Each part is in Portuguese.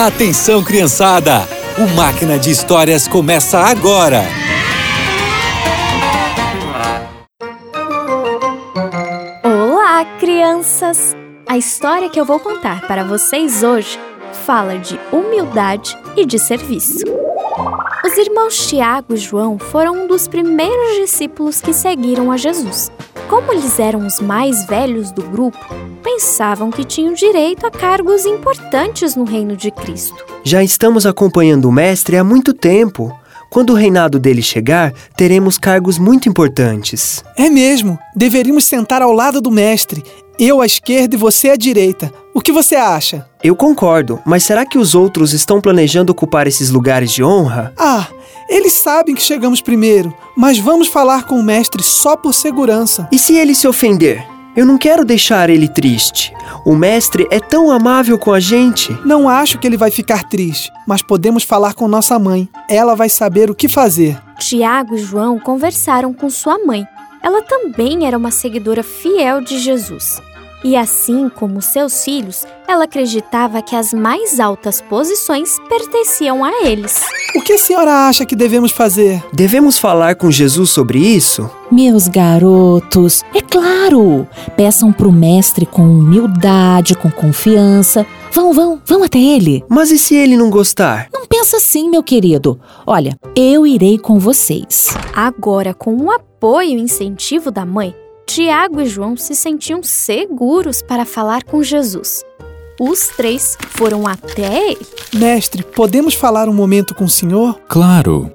Atenção, criançada! O Máquina de Histórias começa agora! Olá, crianças! A história que eu vou contar para vocês hoje fala de humildade e de serviço. Os irmãos Tiago e João foram um dos primeiros discípulos que seguiram a Jesus. Como eles eram os mais velhos do grupo, pensavam que tinham direito a cargos importantes no reino de Cristo. Já estamos acompanhando o Mestre há muito tempo. Quando o reinado dele chegar, teremos cargos muito importantes. É mesmo. Deveríamos sentar ao lado do mestre. Eu à esquerda e você à direita. O que você acha? Eu concordo, mas será que os outros estão planejando ocupar esses lugares de honra? Ah, eles sabem que chegamos primeiro, mas vamos falar com o mestre só por segurança. E se ele se ofender? Eu não quero deixar ele triste. O mestre é tão amável com a gente. Não acho que ele vai ficar triste, mas podemos falar com nossa mãe. Ela vai saber o que fazer. Tiago e João conversaram com sua mãe. Ela também era uma seguidora fiel de Jesus. E assim como seus filhos, ela acreditava que as mais altas posições pertenciam a eles. O que a senhora acha que devemos fazer? Devemos falar com Jesus sobre isso? Meus garotos, é claro! Peçam pro mestre com humildade, com confiança. Vão, vão, vão até ele. Mas e se ele não gostar? Não pensa assim, meu querido. Olha, eu irei com vocês. Agora, com o apoio e incentivo da mãe, Tiago e João se sentiam seguros para falar com Jesus. Os três foram até ele. Mestre, podemos falar um momento com o senhor? Claro.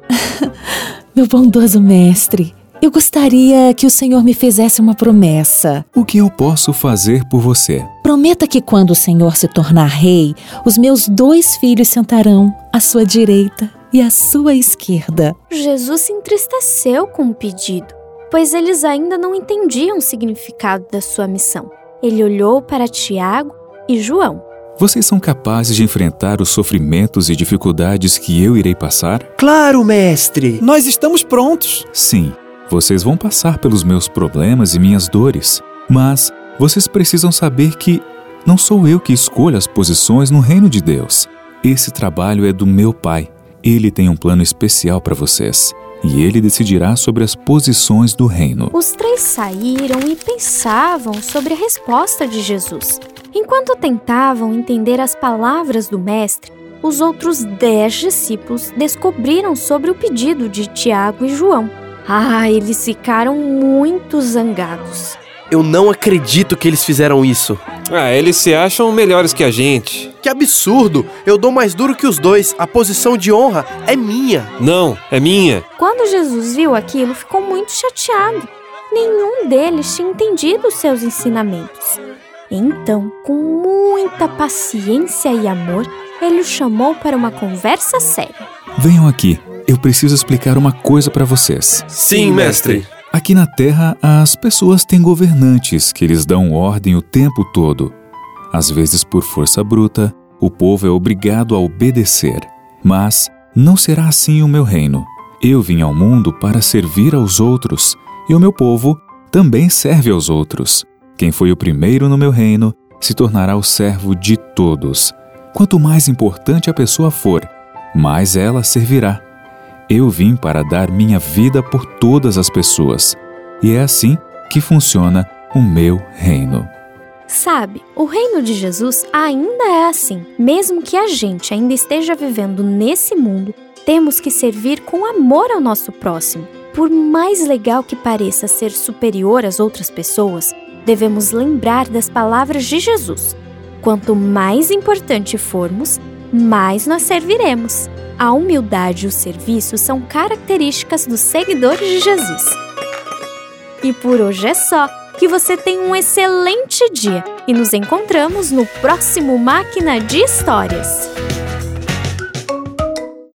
Meu bondoso mestre, eu gostaria que o senhor me fizesse uma promessa. O que eu posso fazer por você? Prometa que quando o senhor se tornar rei, os meus dois filhos sentarão à sua direita e à sua esquerda. Jesus se entristeceu com o pedido, pois eles ainda não entendiam o significado da sua missão. Ele olhou para Tiago e João. Vocês são capazes de enfrentar os sofrimentos e dificuldades que eu irei passar? Claro, mestre! Nós estamos prontos. Sim, vocês vão passar pelos meus problemas e minhas dores, mas vocês precisam saber que não sou eu que escolho as posições no reino de Deus. Esse trabalho é do meu Pai. Ele tem um plano especial para vocês e ele decidirá sobre as posições do reino. Os três saíram e pensavam sobre a resposta de Jesus. Enquanto tentavam entender as palavras do Mestre, os outros dez discípulos descobriram sobre o pedido de Tiago e João. Ah, eles ficaram muito zangados. Eu não acredito que eles fizeram isso. Ah, eles se acham melhores que a gente. Que absurdo! Eu dou mais duro que os dois. A posição de honra é minha. Não, é minha. Quando Jesus viu aquilo, ficou muito chateado. Nenhum deles tinha entendido os seus ensinamentos. Então, com muita paciência e amor, ele o chamou para uma conversa séria. Venham aqui. Eu preciso explicar uma coisa para vocês. Sim, mestre. Aqui na Terra, as pessoas têm governantes que lhes dão ordem o tempo todo. Às vezes, por força bruta, o povo é obrigado a obedecer. Mas não será assim o meu reino. Eu vim ao mundo para servir aos outros, e o meu povo também serve aos outros. Quem foi o primeiro no meu reino se tornará o servo de todos. Quanto mais importante a pessoa for, mais ela servirá. Eu vim para dar minha vida por todas as pessoas. E é assim que funciona o meu reino. Sabe, o reino de Jesus ainda é assim. Mesmo que a gente ainda esteja vivendo nesse mundo, temos que servir com amor ao nosso próximo. Por mais legal que pareça ser superior às outras pessoas, devemos lembrar das palavras de Jesus. Quanto mais importante formos, mais nós serviremos. A humildade e o serviço são características dos seguidores de Jesus. E por hoje é só. Que você tenha um excelente dia e nos encontramos no próximo Máquina de Histórias.